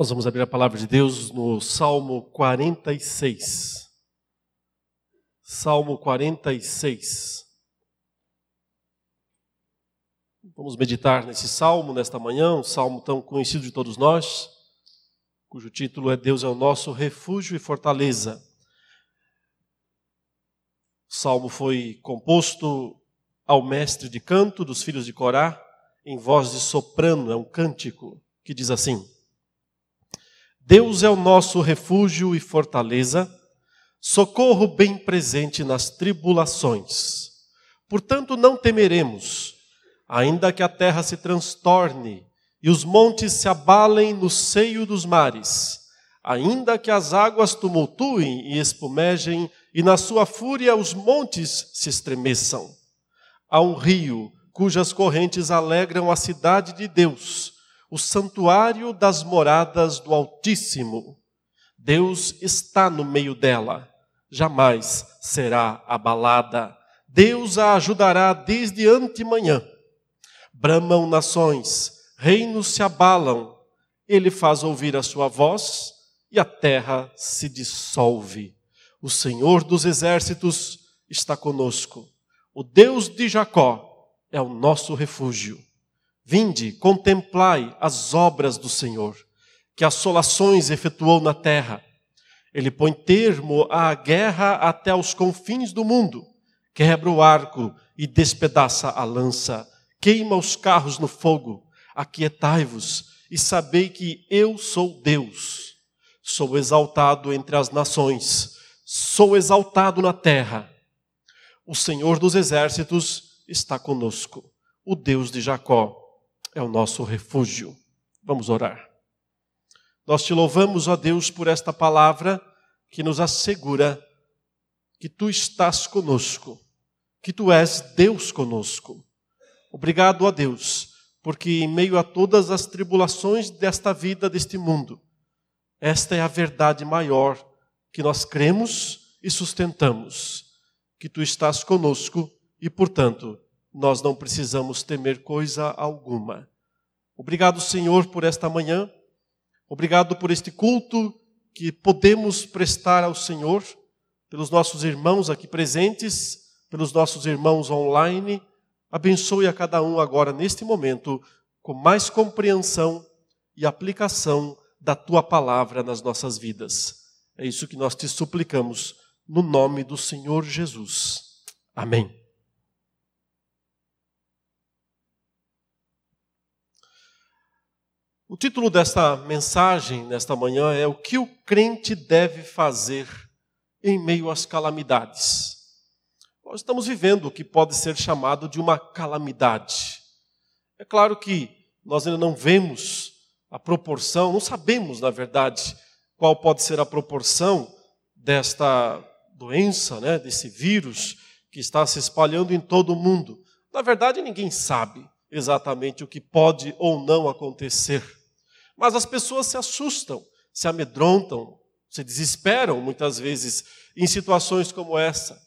Nós vamos abrir a palavra de Deus no Salmo 46. Salmo 46. Vamos meditar nesse salmo nesta manhã, um salmo tão conhecido de todos nós, cujo título é Deus é o nosso refúgio e fortaleza. O salmo foi composto ao mestre de canto dos filhos de Corá, em voz de soprano, é um cântico que diz assim: Deus é o nosso refúgio e fortaleza, socorro bem presente nas tribulações. Portanto, não temeremos, ainda que a terra se transtorne e os montes se abalem no seio dos mares, ainda que as águas tumultuem e espumejem e na sua fúria os montes se estremeçam. Há um rio cujas correntes alegram a cidade de Deus o santuário das moradas do Altíssimo. Deus está no meio dela, jamais será abalada. Deus a ajudará desde antemanhã. Bramam nações, reinos se abalam, ele faz ouvir a sua voz e a terra se dissolve. O Senhor dos exércitos está conosco. O Deus de Jacó é o nosso refúgio. Vinde, contemplai as obras do Senhor, que assolações efetuou na terra. Ele põe termo à guerra até os confins do mundo, quebra o arco e despedaça a lança, queima os carros no fogo. Aquietai-vos e sabei que eu sou Deus. Sou exaltado entre as nações, sou exaltado na terra. O Senhor dos exércitos está conosco, o Deus de Jacó é o nosso refúgio. Vamos orar. Nós te louvamos, ó Deus, por esta palavra que nos assegura que tu estás conosco, que tu és Deus conosco. Obrigado, ó Deus, porque em meio a todas as tribulações desta vida, deste mundo, esta é a verdade maior que nós cremos e sustentamos, que tu estás conosco e, portanto, nós não precisamos temer coisa alguma. Obrigado, Senhor, por esta manhã. Obrigado por este culto que podemos prestar ao Senhor, pelos nossos irmãos aqui presentes, pelos nossos irmãos online. Abençoe a cada um agora, neste momento, com mais compreensão e aplicação da tua palavra nas nossas vidas. É isso que nós te suplicamos, no nome do Senhor Jesus. Amém. O título desta mensagem, nesta manhã, é O que o crente deve fazer em meio às calamidades. Nós estamos vivendo o que pode ser chamado de uma calamidade. É claro que nós ainda não vemos a proporção, não sabemos, na verdade, qual pode ser a proporção desta doença, né, desse vírus que está se espalhando em todo o mundo. Na verdade, ninguém sabe exatamente o que pode ou não acontecer. Mas as pessoas se assustam, se amedrontam, se desesperam muitas vezes em situações como essa.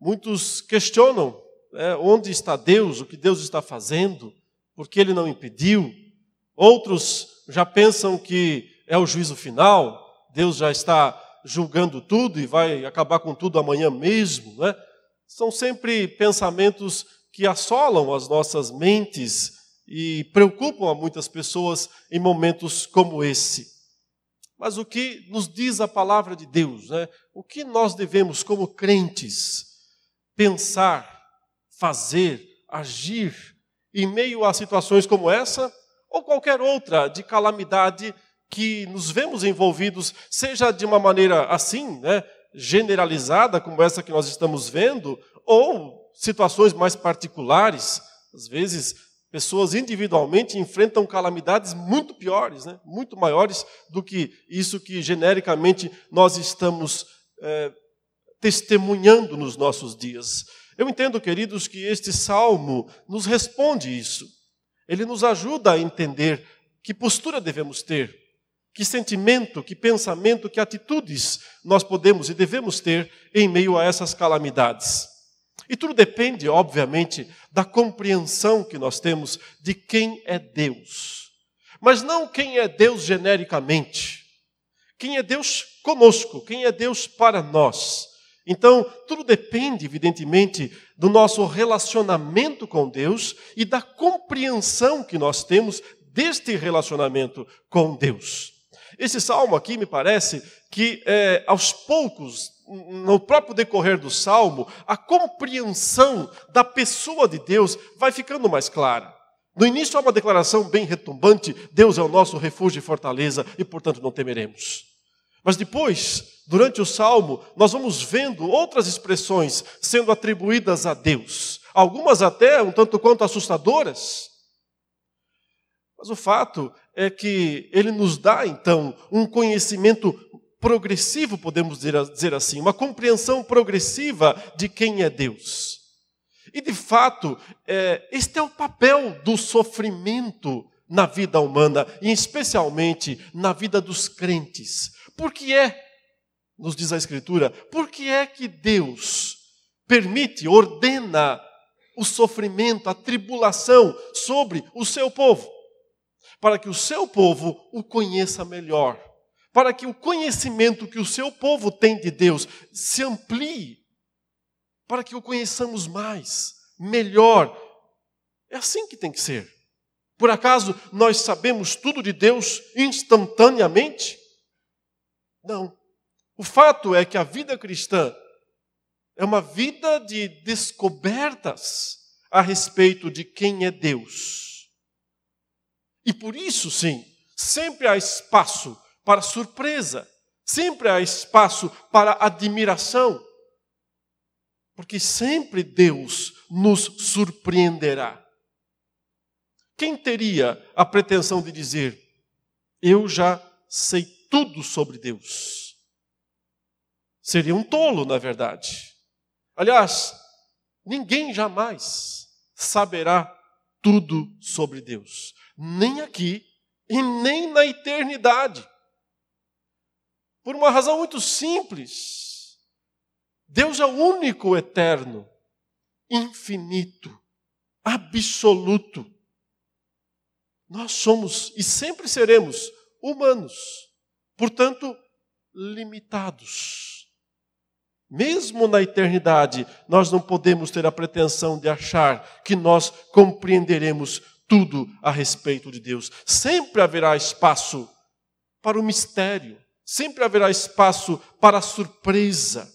Muitos questionam né, onde está Deus, o que Deus está fazendo, por que Ele não impediu. Outros já pensam que é o juízo final, Deus já está julgando tudo e vai acabar com tudo amanhã mesmo. Né? São sempre pensamentos que assolam as nossas mentes e preocupam a muitas pessoas em momentos como esse. Mas o que nos diz a palavra de Deus? Né? O que nós devemos, como crentes, pensar, fazer, agir em meio a situações como essa ou qualquer outra de calamidade que nos vemos envolvidos, seja de uma maneira assim, né, generalizada, como essa que nós estamos vendo, ou situações mais particulares, às vezes Pessoas individualmente enfrentam calamidades muito piores, né? muito maiores do que isso que genericamente nós estamos é, testemunhando nos nossos dias. Eu entendo, queridos, que este salmo nos responde isso. Ele nos ajuda a entender que postura devemos ter, que sentimento, que pensamento, que atitudes nós podemos e devemos ter em meio a essas calamidades. E tudo depende, obviamente, da compreensão que nós temos de quem é Deus. Mas não quem é Deus genericamente. Quem é Deus conosco, quem é Deus para nós. Então, tudo depende, evidentemente, do nosso relacionamento com Deus e da compreensão que nós temos deste relacionamento com Deus. Esse salmo aqui me parece que, é, aos poucos, no próprio decorrer do salmo, a compreensão da pessoa de Deus vai ficando mais clara. No início há uma declaração bem retumbante: Deus é o nosso refúgio e fortaleza e, portanto, não temeremos. Mas depois, durante o salmo, nós vamos vendo outras expressões sendo atribuídas a Deus, algumas até um tanto quanto assustadoras. Mas o fato é que ele nos dá, então, um conhecimento progressivo, podemos dizer assim, uma compreensão progressiva de quem é Deus. E de fato, é, este é o papel do sofrimento na vida humana, e especialmente na vida dos crentes. Por que é, nos diz a Escritura, por que é que Deus permite, ordena o sofrimento, a tribulação sobre o seu povo? Para que o seu povo o conheça melhor para que o conhecimento que o seu povo tem de Deus se amplie, para que o conheçamos mais, melhor. É assim que tem que ser. Por acaso nós sabemos tudo de Deus instantaneamente? Não. O fato é que a vida cristã é uma vida de descobertas a respeito de quem é Deus. E por isso, sim, sempre há espaço para surpresa, sempre há espaço para admiração, porque sempre Deus nos surpreenderá. Quem teria a pretensão de dizer, eu já sei tudo sobre Deus? Seria um tolo, na verdade. Aliás, ninguém jamais saberá tudo sobre Deus, nem aqui e nem na eternidade. Por uma razão muito simples. Deus é o único eterno, infinito, absoluto. Nós somos e sempre seremos humanos, portanto, limitados. Mesmo na eternidade, nós não podemos ter a pretensão de achar que nós compreenderemos tudo a respeito de Deus. Sempre haverá espaço para o mistério, Sempre haverá espaço para surpresa.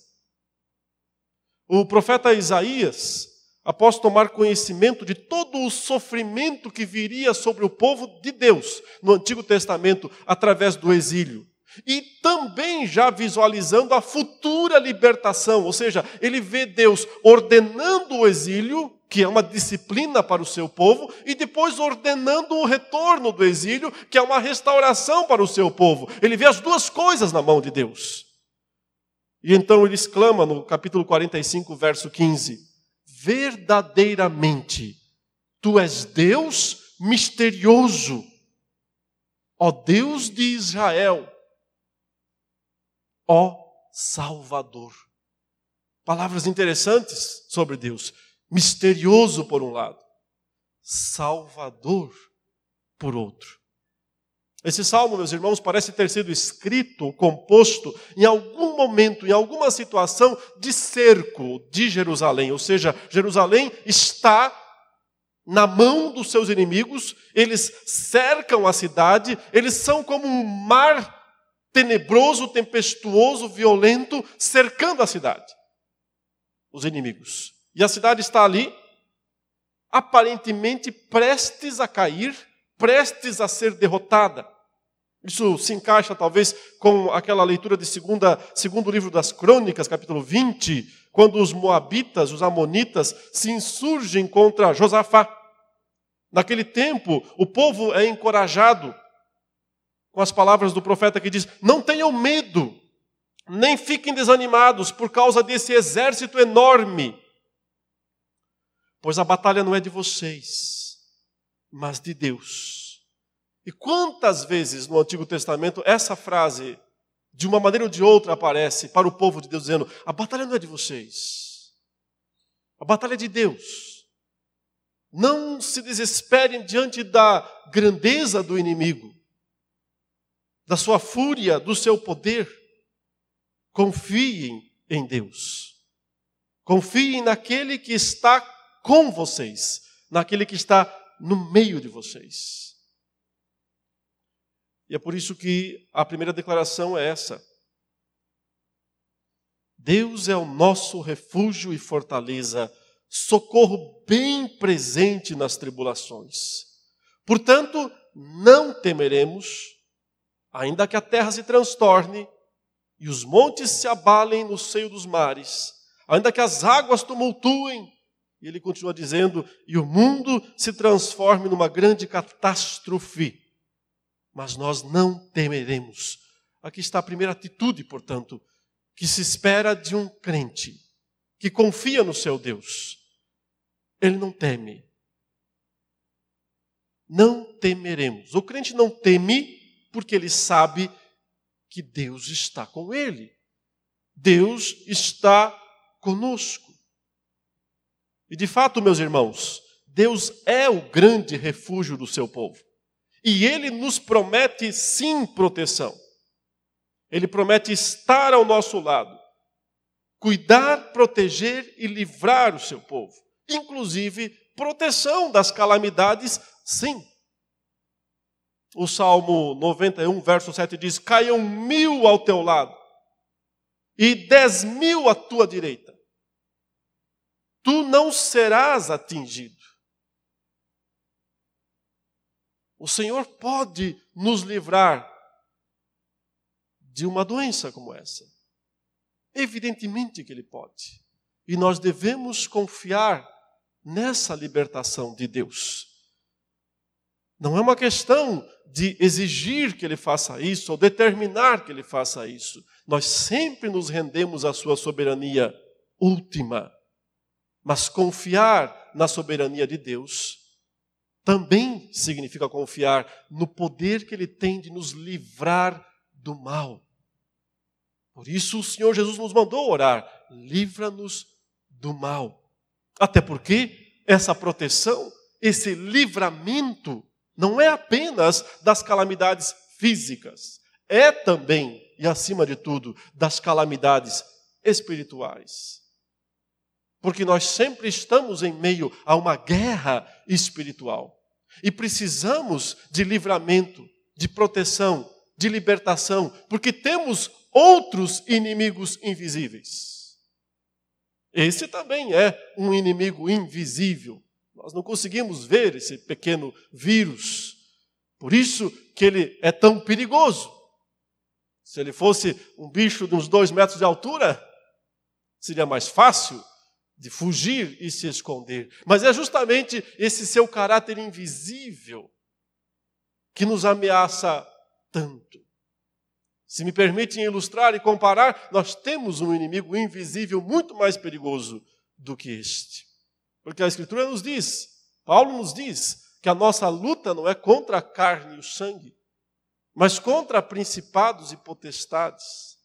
O profeta Isaías, após tomar conhecimento de todo o sofrimento que viria sobre o povo de Deus no Antigo Testamento através do exílio, e também já visualizando a futura libertação, ou seja, ele vê Deus ordenando o exílio que é uma disciplina para o seu povo, e depois ordenando o retorno do exílio, que é uma restauração para o seu povo. Ele vê as duas coisas na mão de Deus. E então ele exclama no capítulo 45, verso 15: Verdadeiramente, tu és Deus misterioso, ó Deus de Israel, ó Salvador. Palavras interessantes sobre Deus misterioso por um lado, salvador por outro. Esse salmo, meus irmãos, parece ter sido escrito, composto em algum momento, em alguma situação de cerco de Jerusalém, ou seja, Jerusalém está na mão dos seus inimigos, eles cercam a cidade, eles são como um mar tenebroso, tempestuoso, violento, cercando a cidade. Os inimigos. E a cidade está ali, aparentemente prestes a cair, prestes a ser derrotada. Isso se encaixa talvez com aquela leitura de segunda, segundo livro das Crônicas, capítulo 20, quando os moabitas, os amonitas, se insurgem contra Josafá. Naquele tempo, o povo é encorajado com as palavras do profeta que diz: Não tenham medo, nem fiquem desanimados por causa desse exército enorme pois a batalha não é de vocês, mas de Deus. E quantas vezes no Antigo Testamento essa frase, de uma maneira ou de outra, aparece para o povo de Deus, dizendo: a batalha não é de vocês, a batalha é de Deus. Não se desesperem diante da grandeza do inimigo, da sua fúria, do seu poder. Confiem em Deus. Confiem naquele que está com vocês, naquele que está no meio de vocês. E é por isso que a primeira declaração é essa. Deus é o nosso refúgio e fortaleza, socorro bem presente nas tribulações. Portanto, não temeremos, ainda que a terra se transtorne e os montes se abalem no seio dos mares, ainda que as águas tumultuem, e ele continua dizendo, e o mundo se transforme numa grande catástrofe, mas nós não temeremos. Aqui está a primeira atitude, portanto, que se espera de um crente que confia no seu Deus. Ele não teme. Não temeremos. O crente não teme porque ele sabe que Deus está com ele. Deus está conosco. E de fato, meus irmãos, Deus é o grande refúgio do seu povo. E ele nos promete sim proteção. Ele promete estar ao nosso lado, cuidar, proteger e livrar o seu povo, inclusive proteção das calamidades, sim. O Salmo 91, verso 7 diz: Caiam mil ao teu lado e dez mil à tua direita, tu não serás atingido. O Senhor pode nos livrar de uma doença como essa? Evidentemente que Ele pode. E nós devemos confiar nessa libertação de Deus. Não é uma questão de exigir que Ele faça isso ou determinar que Ele faça isso. Nós sempre nos rendemos à Sua soberania última. Mas confiar na soberania de Deus também significa confiar no poder que Ele tem de nos livrar do mal. Por isso o Senhor Jesus nos mandou orar: livra-nos do mal. Até porque essa proteção, esse livramento, não é apenas das calamidades físicas, é também, e acima de tudo, das calamidades espirituais. Porque nós sempre estamos em meio a uma guerra espiritual e precisamos de livramento, de proteção, de libertação, porque temos outros inimigos invisíveis. Esse também é um inimigo invisível. Nós não conseguimos ver esse pequeno vírus. Por isso que ele é tão perigoso. Se ele fosse um bicho de uns dois metros de altura, seria mais fácil de fugir e se esconder. Mas é justamente esse seu caráter invisível que nos ameaça tanto. Se me permitem ilustrar e comparar, nós temos um inimigo invisível muito mais perigoso do que este. Porque a Escritura nos diz, Paulo nos diz, que a nossa luta não é contra a carne e o sangue, mas contra principados e potestades,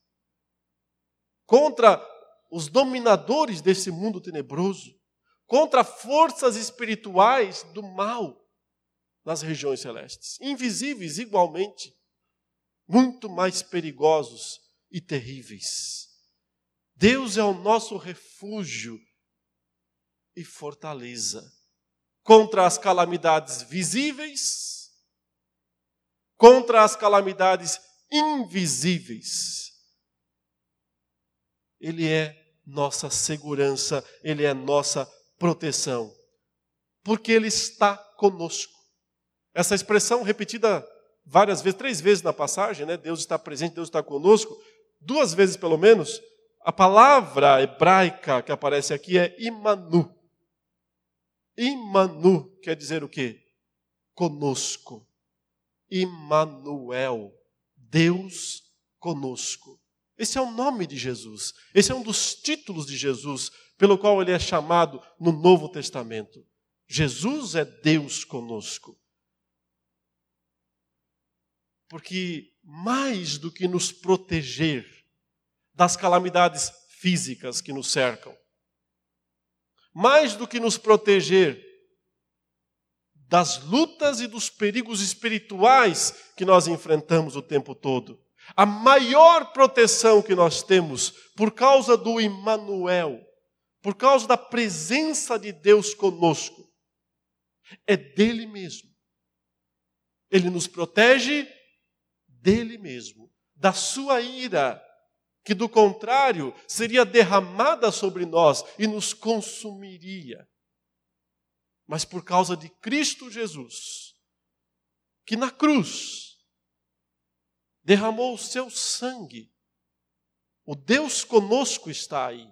contra os dominadores desse mundo tenebroso, contra forças espirituais do mal nas regiões celestes, invisíveis igualmente muito mais perigosos e terríveis. Deus é o nosso refúgio e fortaleza contra as calamidades visíveis, contra as calamidades invisíveis. Ele é nossa segurança, ele é nossa proteção, porque ele está conosco. Essa expressão repetida várias vezes, três vezes na passagem, né? Deus está presente, Deus está conosco, duas vezes pelo menos, a palavra hebraica que aparece aqui é imanu. Imanu quer dizer o quê? Conosco. Immanuel, Deus conosco. Esse é o nome de Jesus. Esse é um dos títulos de Jesus, pelo qual ele é chamado no Novo Testamento. Jesus é Deus conosco. Porque mais do que nos proteger das calamidades físicas que nos cercam, mais do que nos proteger das lutas e dos perigos espirituais que nós enfrentamos o tempo todo. A maior proteção que nós temos por causa do Emmanuel, por causa da presença de Deus conosco, é dele mesmo. Ele nos protege dele mesmo, da sua ira, que do contrário seria derramada sobre nós e nos consumiria. Mas por causa de Cristo Jesus, que na cruz derramou o seu sangue, o Deus conosco está aí,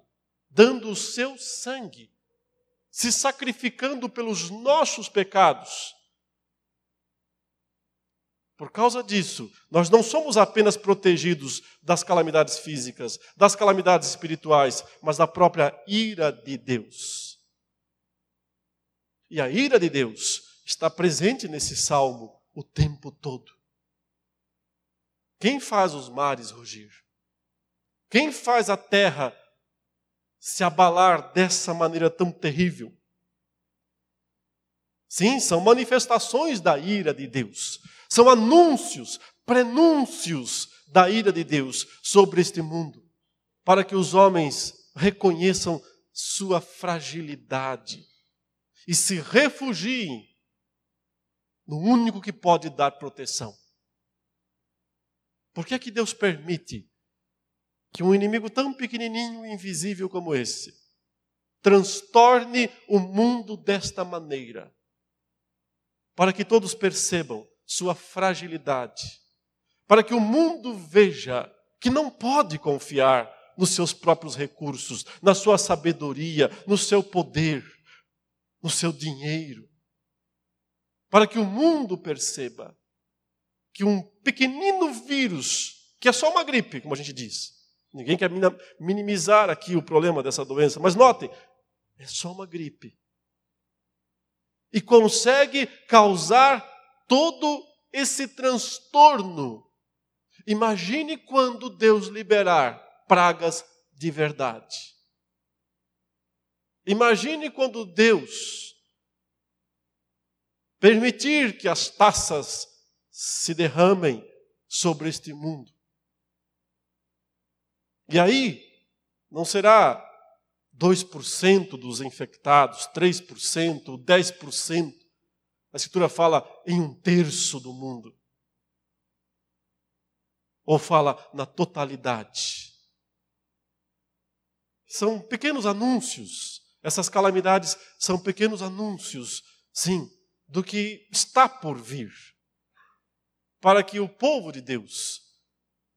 dando o seu sangue, se sacrificando pelos nossos pecados por causa disso, nós não somos apenas protegidos das calamidades físicas, das calamidades espirituais, mas da própria ira de Deus. E a ira de Deus está presente nesse salmo o tempo todo. Quem faz os mares rugir? Quem faz a terra se abalar dessa maneira tão terrível? Sim, são manifestações da ira de Deus. São anúncios, prenúncios da ira de Deus sobre este mundo, para que os homens reconheçam sua fragilidade e se refugiem no único que pode dar proteção. Por que é que Deus permite que um inimigo tão pequenininho e invisível como esse transtorne o mundo desta maneira? Para que todos percebam sua fragilidade, para que o mundo veja que não pode confiar nos seus próprios recursos, na sua sabedoria, no seu poder, no seu dinheiro. Para que o mundo perceba que um pequenino vírus, que é só uma gripe, como a gente diz, ninguém quer minimizar aqui o problema dessa doença, mas notem, é só uma gripe. E consegue causar todo esse transtorno. Imagine quando Deus liberar pragas de verdade. Imagine quando Deus permitir que as taças se derramem sobre este mundo. E aí, não será 2% dos infectados, 3%, 10%. A Escritura fala em um terço do mundo. Ou fala na totalidade. São pequenos anúncios. Essas calamidades são pequenos anúncios, sim, do que está por vir. Para que o povo de Deus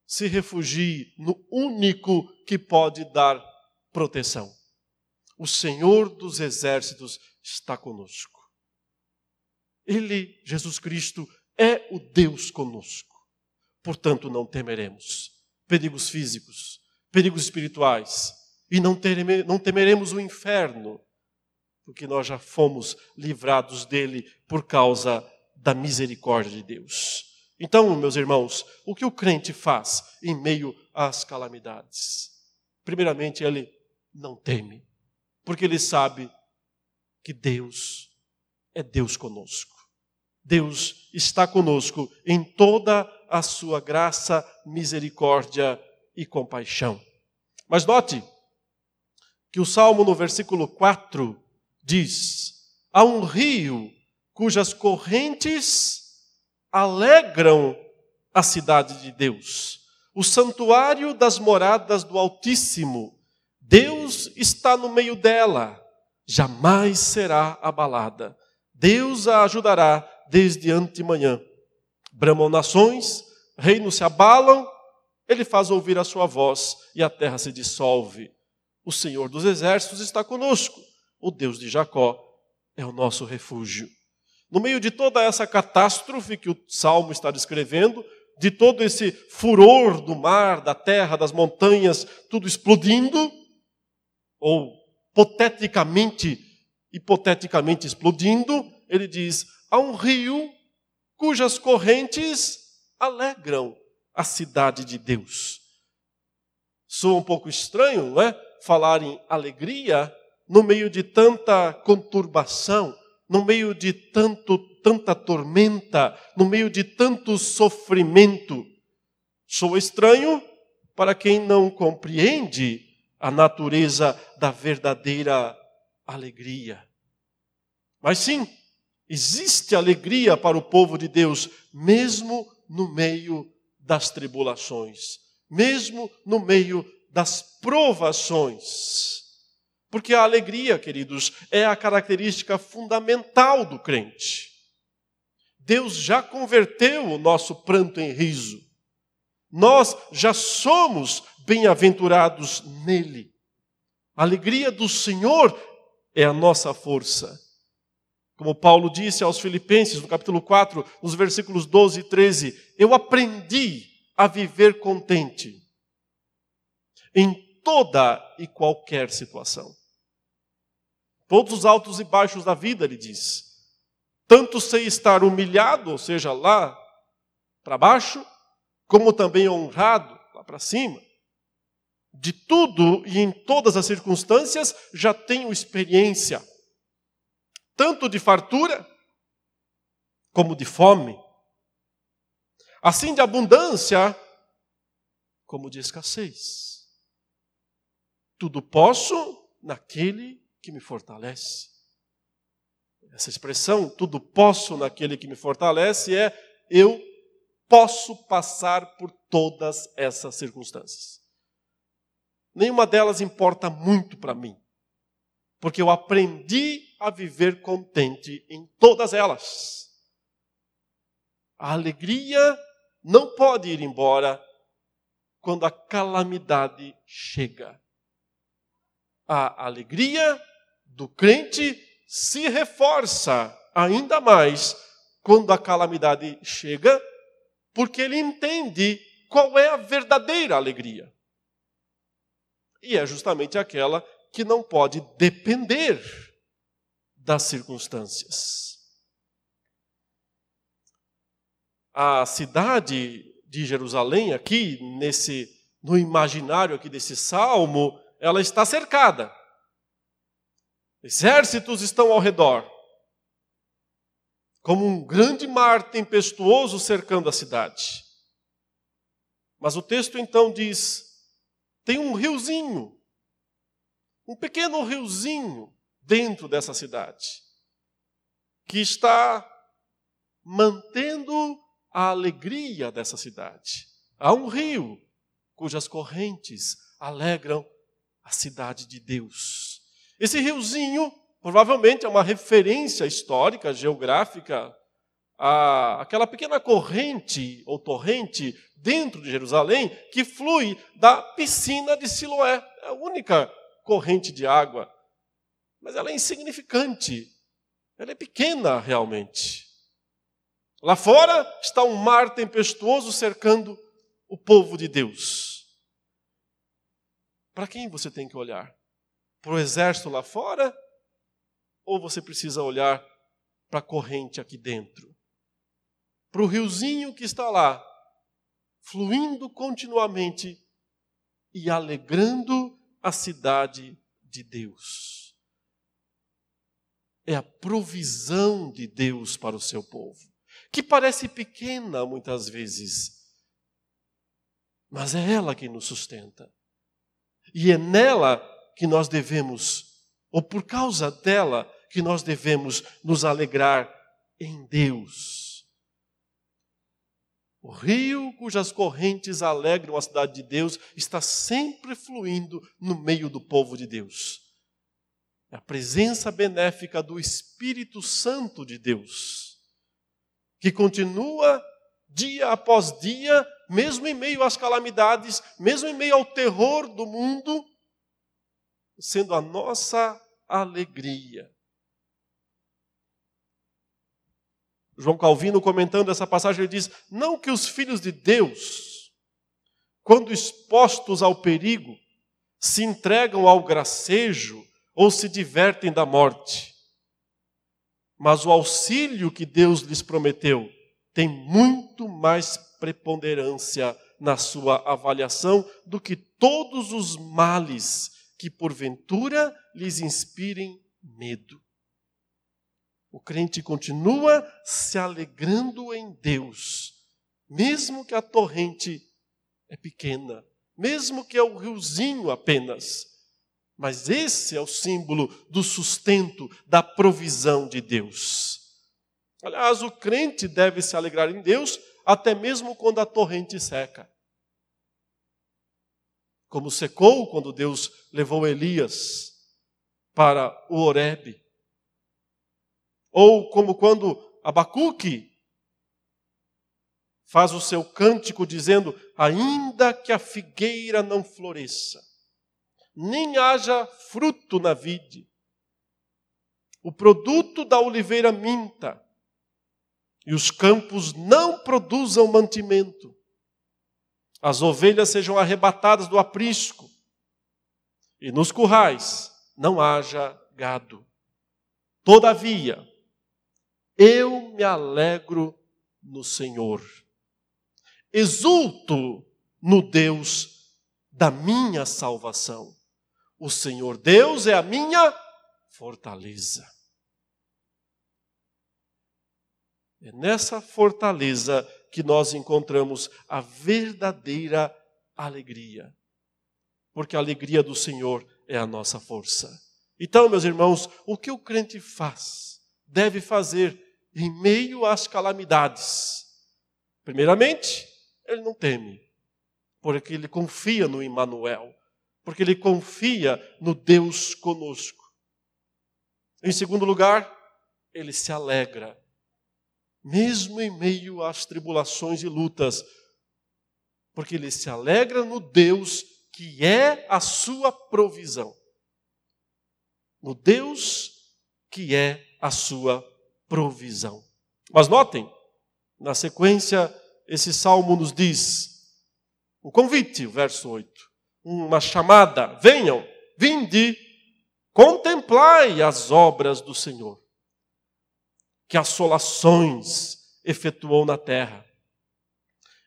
se refugie no único que pode dar proteção. O Senhor dos exércitos está conosco. Ele, Jesus Cristo, é o Deus conosco. Portanto, não temeremos perigos físicos, perigos espirituais, e não, tereme, não temeremos o inferno, porque nós já fomos livrados dele por causa da misericórdia de Deus. Então, meus irmãos, o que o crente faz em meio às calamidades? Primeiramente, ele não teme, porque ele sabe que Deus é Deus conosco. Deus está conosco em toda a sua graça, misericórdia e compaixão. Mas note que o Salmo no versículo 4 diz: Há um rio cujas correntes alegram a cidade de Deus, o santuário das moradas do Altíssimo. Deus está no meio dela, jamais será abalada. Deus a ajudará desde antemanhã. Bramam nações, reinos se abalam, ele faz ouvir a sua voz e a terra se dissolve. O Senhor dos exércitos está conosco, o Deus de Jacó é o nosso refúgio. No meio de toda essa catástrofe que o salmo está descrevendo, de todo esse furor do mar, da terra, das montanhas, tudo explodindo, ou hipoteticamente, hipoteticamente explodindo, ele diz: há um rio cujas correntes alegram a cidade de Deus. Soa um pouco estranho, não é? Falar em alegria no meio de tanta conturbação, no meio de tanto tanta tormenta, no meio de tanto sofrimento. Sou estranho para quem não compreende a natureza da verdadeira alegria. Mas sim, existe alegria para o povo de Deus, mesmo no meio das tribulações, mesmo no meio das provações. Porque a alegria, queridos, é a característica fundamental do crente. Deus já converteu o nosso pranto em riso. Nós já somos bem-aventurados nele. A alegria do Senhor é a nossa força. Como Paulo disse aos Filipenses, no capítulo 4, nos versículos 12 e 13: Eu aprendi a viver contente em toda e qualquer situação. Todos os altos e baixos da vida, ele diz. Tanto sei estar humilhado, ou seja, lá para baixo, como também honrado, lá para cima. De tudo e em todas as circunstâncias já tenho experiência, tanto de fartura como de fome, assim de abundância como de escassez. Tudo posso naquele que me fortalece. Essa expressão, tudo posso naquele que me fortalece, é eu posso passar por todas essas circunstâncias. Nenhuma delas importa muito para mim, porque eu aprendi a viver contente em todas elas. A alegria não pode ir embora quando a calamidade chega. A alegria do crente se reforça ainda mais quando a calamidade chega, porque ele entende qual é a verdadeira alegria. E é justamente aquela que não pode depender das circunstâncias. A cidade de Jerusalém aqui nesse no imaginário aqui desse salmo, ela está cercada. Exércitos estão ao redor, como um grande mar tempestuoso cercando a cidade. Mas o texto então diz: tem um riozinho, um pequeno riozinho dentro dessa cidade, que está mantendo a alegria dessa cidade. Há um rio cujas correntes alegram a cidade de Deus. Esse riozinho provavelmente é uma referência histórica, geográfica, a aquela pequena corrente ou torrente dentro de Jerusalém que flui da piscina de Siloé. É a única corrente de água. Mas ela é insignificante. Ela é pequena realmente. Lá fora está um mar tempestuoso cercando o povo de Deus. Para quem você tem que olhar? Para o exército lá fora? Ou você precisa olhar para a corrente aqui dentro? Para o riozinho que está lá, fluindo continuamente e alegrando a cidade de Deus. É a provisão de Deus para o seu povo, que parece pequena muitas vezes, mas é ela que nos sustenta. E é nela que nós devemos, ou por causa dela, que nós devemos nos alegrar em Deus. O rio cujas correntes alegram a cidade de Deus está sempre fluindo no meio do povo de Deus. É a presença benéfica do Espírito Santo de Deus, que continua dia após dia, mesmo em meio às calamidades, mesmo em meio ao terror do mundo, sendo a nossa alegria. João Calvino, comentando essa passagem, ele diz: Não que os filhos de Deus, quando expostos ao perigo, se entregam ao gracejo ou se divertem da morte, mas o auxílio que Deus lhes prometeu tem muito mais preponderância na sua avaliação do que todos os males que porventura lhes inspirem medo. o crente continua se alegrando em Deus, mesmo que a torrente é pequena, mesmo que é o riozinho apenas. Mas esse é o símbolo do sustento, da provisão de Deus. Aliás, o crente deve se alegrar em Deus até mesmo quando a torrente seca. Como secou quando Deus levou Elias para o Horebe. Ou como quando Abacuque faz o seu cântico dizendo: Ainda que a figueira não floresça, nem haja fruto na vide, o produto da oliveira minta, e os campos não produzam mantimento, as ovelhas sejam arrebatadas do aprisco, e nos currais não haja gado. Todavia, eu me alegro no Senhor. Exulto no Deus da minha salvação. O Senhor Deus é a minha fortaleza. É nessa fortaleza que nós encontramos a verdadeira alegria. Porque a alegria do Senhor é a nossa força. Então, meus irmãos, o que o crente faz? deve fazer em meio às calamidades? Primeiramente, ele não teme, porque ele confia no Emmanuel, porque ele confia no Deus conosco. Em segundo lugar, ele se alegra, mesmo em meio às tribulações e lutas, porque ele se alegra no Deus que é a sua provisão. No Deus que é a sua provisão. Mas notem, na sequência, esse salmo nos diz um convite, verso 8, uma chamada: venham, vinde, contemplai as obras do Senhor, que assolações efetuou na terra.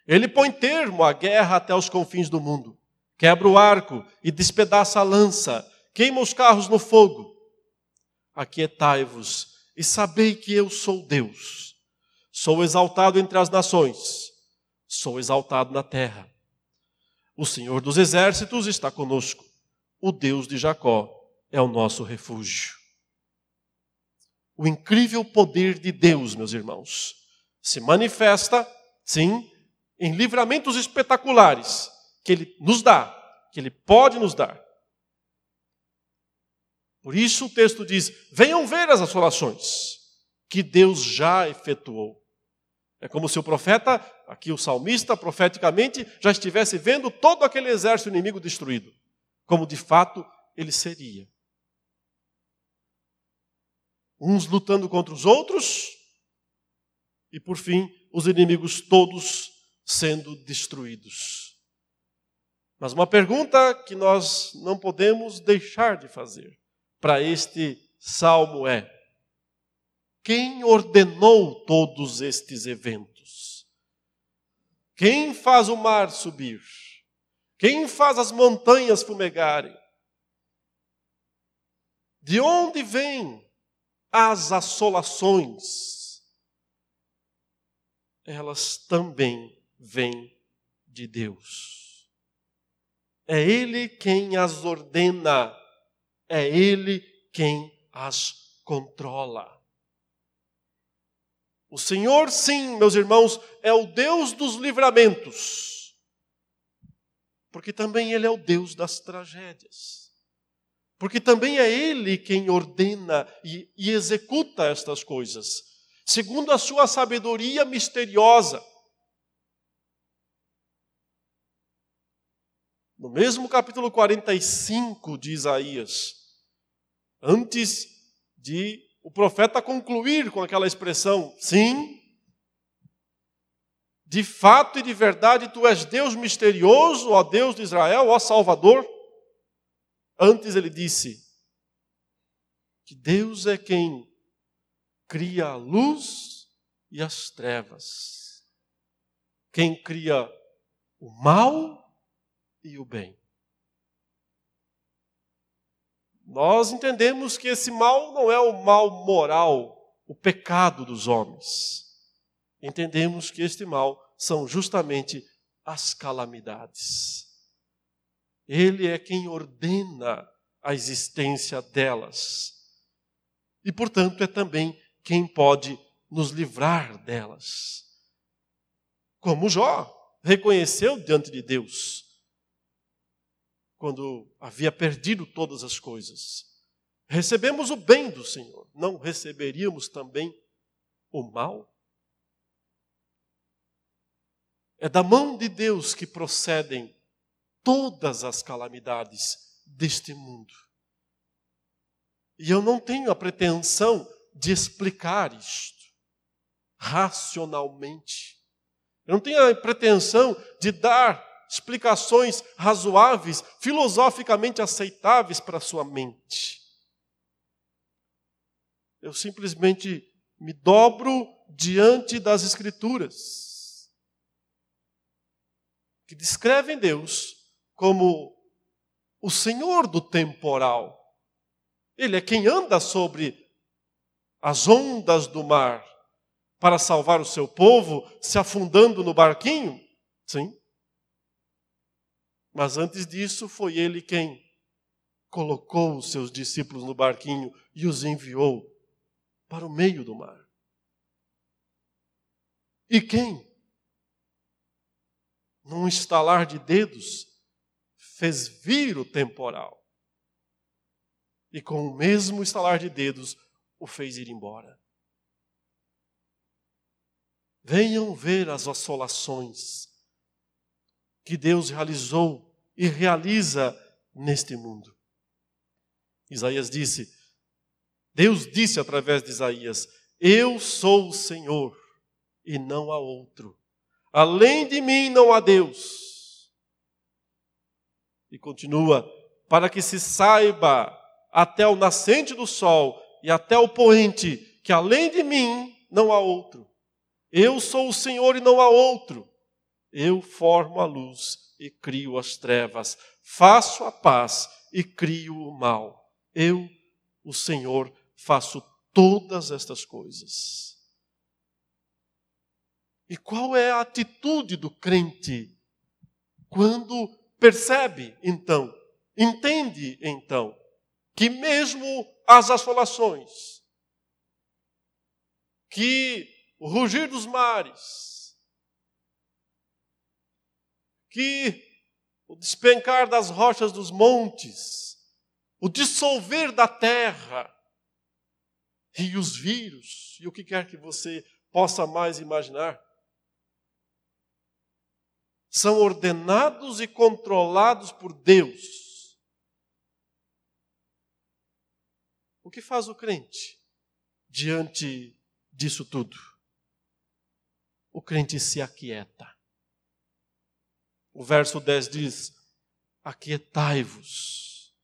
Ele põe termo à guerra até os confins do mundo, quebra o arco e despedaça a lança, queima os carros no fogo aquietai-vos e sabei que eu sou Deus. Sou exaltado entre as nações, sou exaltado na terra. O Senhor dos exércitos está conosco. O Deus de Jacó é o nosso refúgio. O incrível poder de Deus, meus irmãos, se manifesta, sim, em livramentos espetaculares que Ele nos dá, que Ele pode nos dar. Por isso o texto diz: venham ver as assolações que Deus já efetuou. É como se o profeta, aqui o salmista, profeticamente, já estivesse vendo todo aquele exército inimigo destruído, como de fato ele seria. Uns lutando contra os outros, e por fim, os inimigos todos sendo destruídos. Mas uma pergunta que nós não podemos deixar de fazer para este salmo é: quem ordenou todos estes eventos? Quem faz o mar subir? Quem faz as montanhas fumegarem? De onde vêm as assolações? Elas também vêm de Deus. É Ele quem as ordena é Ele quem as controla. O Senhor, sim, meus irmãos, é o Deus dos livramentos, porque também Ele é o Deus das tragédias, porque também é Ele quem ordena e, e executa estas coisas, segundo a sua sabedoria misteriosa. No mesmo capítulo 45 de Isaías, antes de o profeta concluir com aquela expressão: sim, de fato e de verdade tu és Deus misterioso, ó Deus de Israel, ó Salvador. Antes ele disse que Deus é quem cria a luz e as trevas, quem cria o mal e o bem. Nós entendemos que esse mal não é o mal moral o pecado dos homens. Entendemos que este mal são justamente as calamidades. Ele é quem ordena a existência delas. E, portanto, é também quem pode nos livrar delas. Como Jó reconheceu diante de Deus, quando havia perdido todas as coisas. Recebemos o bem do Senhor, não receberíamos também o mal? É da mão de Deus que procedem todas as calamidades deste mundo. E eu não tenho a pretensão de explicar isto racionalmente. Eu não tenho a pretensão de dar explicações razoáveis, filosoficamente aceitáveis para a sua mente. Eu simplesmente me dobro diante das Escrituras, que descrevem Deus como o Senhor do temporal. Ele é quem anda sobre as ondas do mar para salvar o seu povo, se afundando no barquinho? Sim. Mas antes disso, foi ele quem colocou os seus discípulos no barquinho e os enviou para o meio do mar. E quem, num estalar de dedos, fez vir o temporal e com o mesmo estalar de dedos o fez ir embora. Venham ver as assolações que Deus realizou e realiza neste mundo. Isaías disse, Deus disse através de Isaías: Eu sou o Senhor e não há outro. Além de mim não há Deus. E continua: Para que se saiba até o nascente do sol e até o poente que além de mim não há outro. Eu sou o Senhor e não há outro. Eu formo a luz e crio as trevas, faço a paz e crio o mal. Eu, o Senhor, faço todas estas coisas. E qual é a atitude do crente quando percebe, então, entende, então, que mesmo as assolações, que o rugir dos mares, que o despencar das rochas dos montes, o dissolver da terra, e os vírus, e o que quer que você possa mais imaginar, são ordenados e controlados por Deus. O que faz o crente diante disso tudo? O crente se aquieta. O verso 10 diz: Aquietai-vos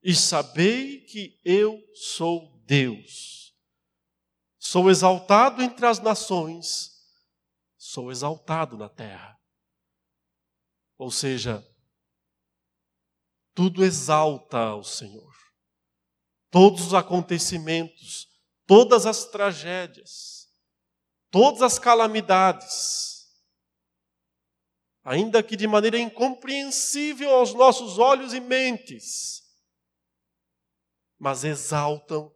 e sabei que eu sou Deus. Sou exaltado entre as nações, sou exaltado na terra. Ou seja, tudo exalta ao Senhor. Todos os acontecimentos, todas as tragédias, todas as calamidades, ainda que de maneira incompreensível aos nossos olhos e mentes, mas exaltam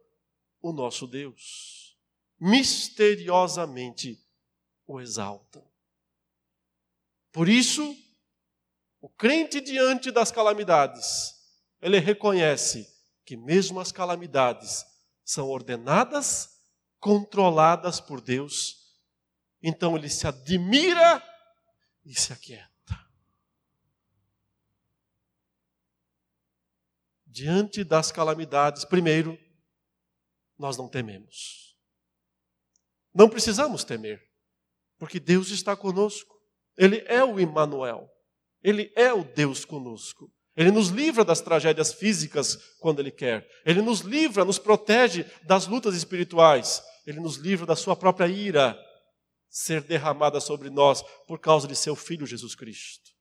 o nosso Deus. Misteriosamente o exaltam. Por isso, o crente diante das calamidades, ele reconhece que mesmo as calamidades são ordenadas, controladas por Deus. Então ele se admira e se aquieta. Diante das calamidades, primeiro, nós não tememos. Não precisamos temer, porque Deus está conosco. Ele é o Emmanuel. Ele é o Deus conosco. Ele nos livra das tragédias físicas quando Ele quer. Ele nos livra, nos protege das lutas espirituais. Ele nos livra da sua própria ira ser derramada sobre nós por causa de seu Filho Jesus Cristo.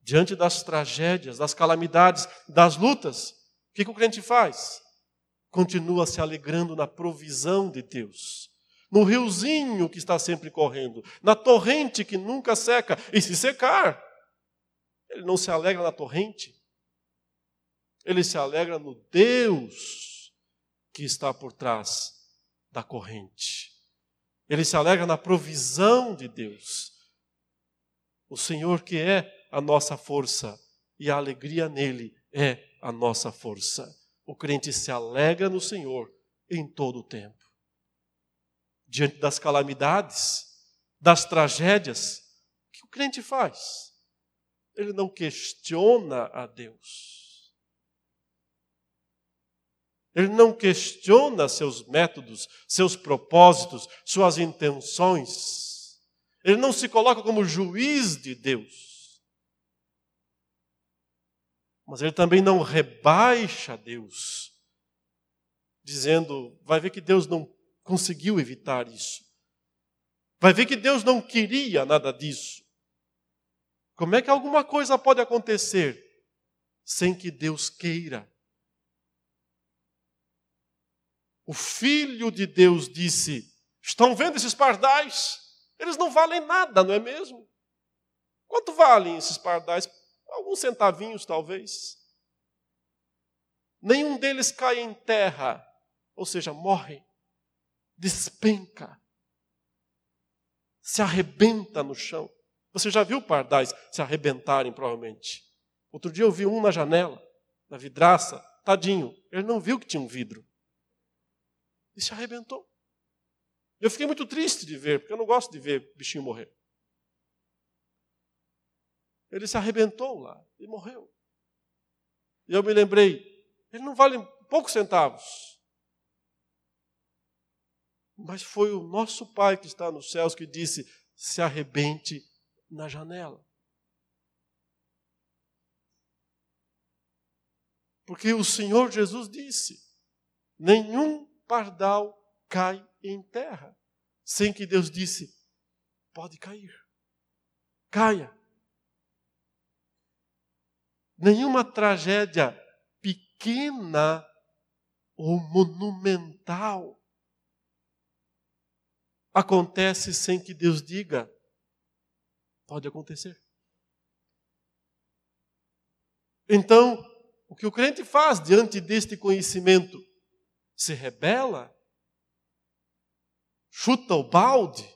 Diante das tragédias, das calamidades, das lutas, o que, o crente faz? continua se alegrando na provisão de Deus, no riozinho que está sempre correndo, na torrente que nunca seca, e se secar, ele não se alegra na torrente, ele se alegra no Deus que está por trás da corrente. Ele se alegra na provisão de Deus. O Senhor que é a nossa força e a alegria nele é a nossa força. O crente se alegra no Senhor em todo o tempo. Diante das calamidades, das tragédias, o que o crente faz? Ele não questiona a Deus. Ele não questiona seus métodos, seus propósitos, suas intenções. Ele não se coloca como juiz de Deus mas ele também não rebaixa Deus, dizendo, vai ver que Deus não conseguiu evitar isso. Vai ver que Deus não queria nada disso. Como é que alguma coisa pode acontecer sem que Deus queira? O Filho de Deus disse: Estão vendo esses pardais? Eles não valem nada, não é mesmo? Quanto valem esses pardais? alguns centavinhos talvez. Nenhum deles cai em terra, ou seja, morre, despenca, se arrebenta no chão. Você já viu pardais se arrebentarem, provavelmente. Outro dia eu vi um na janela, na vidraça, tadinho, ele não viu que tinha um vidro. E se arrebentou. Eu fiquei muito triste de ver, porque eu não gosto de ver bichinho morrer. Ele se arrebentou lá e morreu. E eu me lembrei, ele não vale poucos centavos. Mas foi o nosso Pai que está nos céus que disse: se arrebente na janela. Porque o Senhor Jesus disse: nenhum pardal cai em terra, sem que Deus disse: pode cair. Caia nenhuma tragédia pequena ou monumental acontece sem que Deus diga. Pode acontecer. Então, o que o crente faz diante deste conhecimento? Se rebela? Chuta o balde?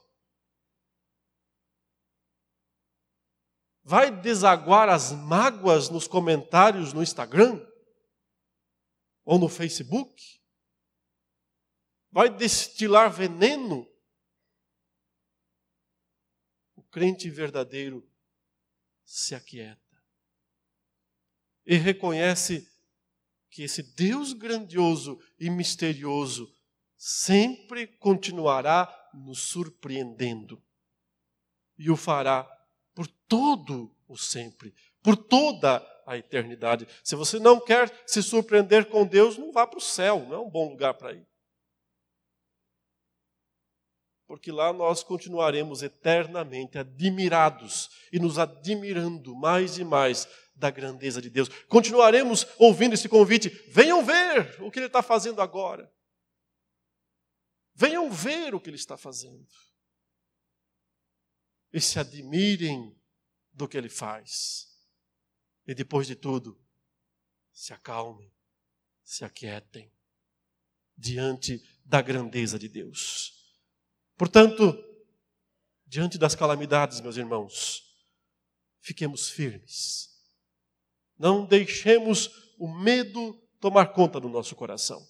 vai desaguar as mágoas nos comentários no Instagram ou no Facebook? Vai destilar veneno? Crente verdadeiro se aquieta e reconhece que esse Deus grandioso e misterioso sempre continuará nos surpreendendo e o fará por todo o sempre, por toda a eternidade. Se você não quer se surpreender com Deus, não vá para o céu, não é um bom lugar para ir. Porque lá nós continuaremos eternamente admirados e nos admirando mais e mais da grandeza de Deus. Continuaremos ouvindo esse convite: venham ver o que Ele está fazendo agora. Venham ver o que Ele está fazendo e se admirem do que ele faz. E depois de tudo, se acalmem, se aquietem diante da grandeza de Deus. Portanto, diante das calamidades, meus irmãos, fiquemos firmes. Não deixemos o medo tomar conta do nosso coração.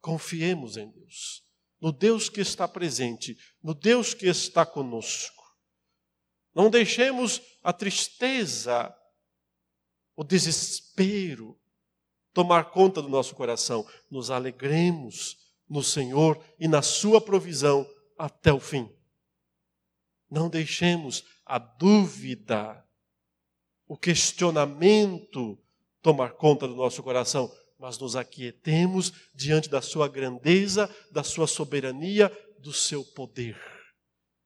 Confiemos em Deus no Deus que está presente, no Deus que está conosco. Não deixemos a tristeza, o desespero tomar conta do nosso coração. Nos alegremos no Senhor e na Sua provisão até o fim. Não deixemos a dúvida, o questionamento tomar conta do nosso coração mas nos aquietemos diante da sua grandeza, da sua soberania, do seu poder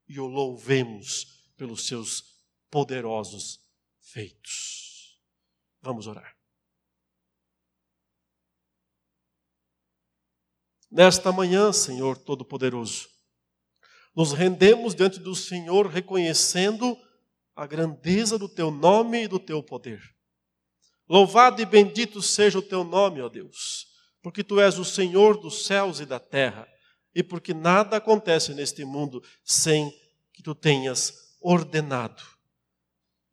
e o louvemos pelos seus poderosos feitos. Vamos orar. Nesta manhã, Senhor Todo-Poderoso, nos rendemos diante do Senhor reconhecendo a grandeza do teu nome e do teu poder. Louvado e bendito seja o teu nome, ó Deus, porque tu és o Senhor dos céus e da terra, e porque nada acontece neste mundo sem que tu tenhas ordenado.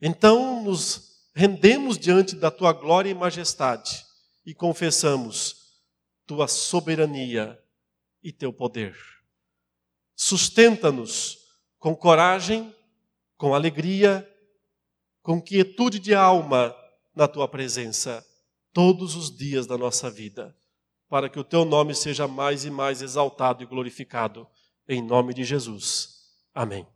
Então nos rendemos diante da tua glória e majestade e confessamos tua soberania e teu poder. Sustenta-nos com coragem, com alegria, com quietude de alma na tua presença todos os dias da nossa vida, para que o teu nome seja mais e mais exaltado e glorificado. Em nome de Jesus. Amém.